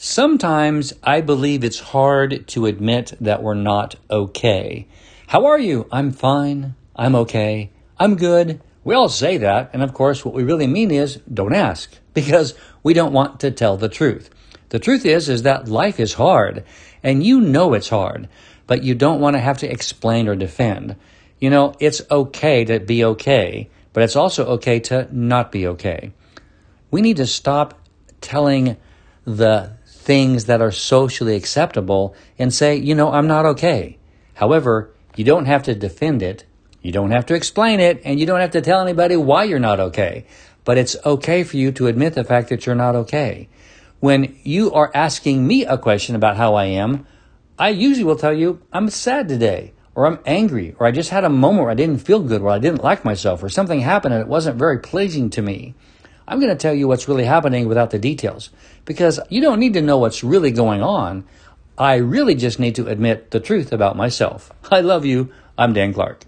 Sometimes I believe it's hard to admit that we're not okay. How are you? I'm fine. I'm okay. I'm good. We all say that, and of course, what we really mean is don't ask because we don't want to tell the truth. The truth is is that life is hard, and you know it's hard, but you don't want to have to explain or defend. You know, it's okay to be okay, but it's also okay to not be okay. We need to stop telling the things that are socially acceptable and say, you know, I'm not okay. However, you don't have to defend it, you don't have to explain it, and you don't have to tell anybody why you're not okay. But it's okay for you to admit the fact that you're not okay. When you are asking me a question about how I am, I usually will tell you, I'm sad today, or I'm angry, or I just had a moment where I didn't feel good, or I didn't like myself, or something happened and it wasn't very pleasing to me. I'm going to tell you what's really happening without the details because you don't need to know what's really going on. I really just need to admit the truth about myself. I love you. I'm Dan Clark.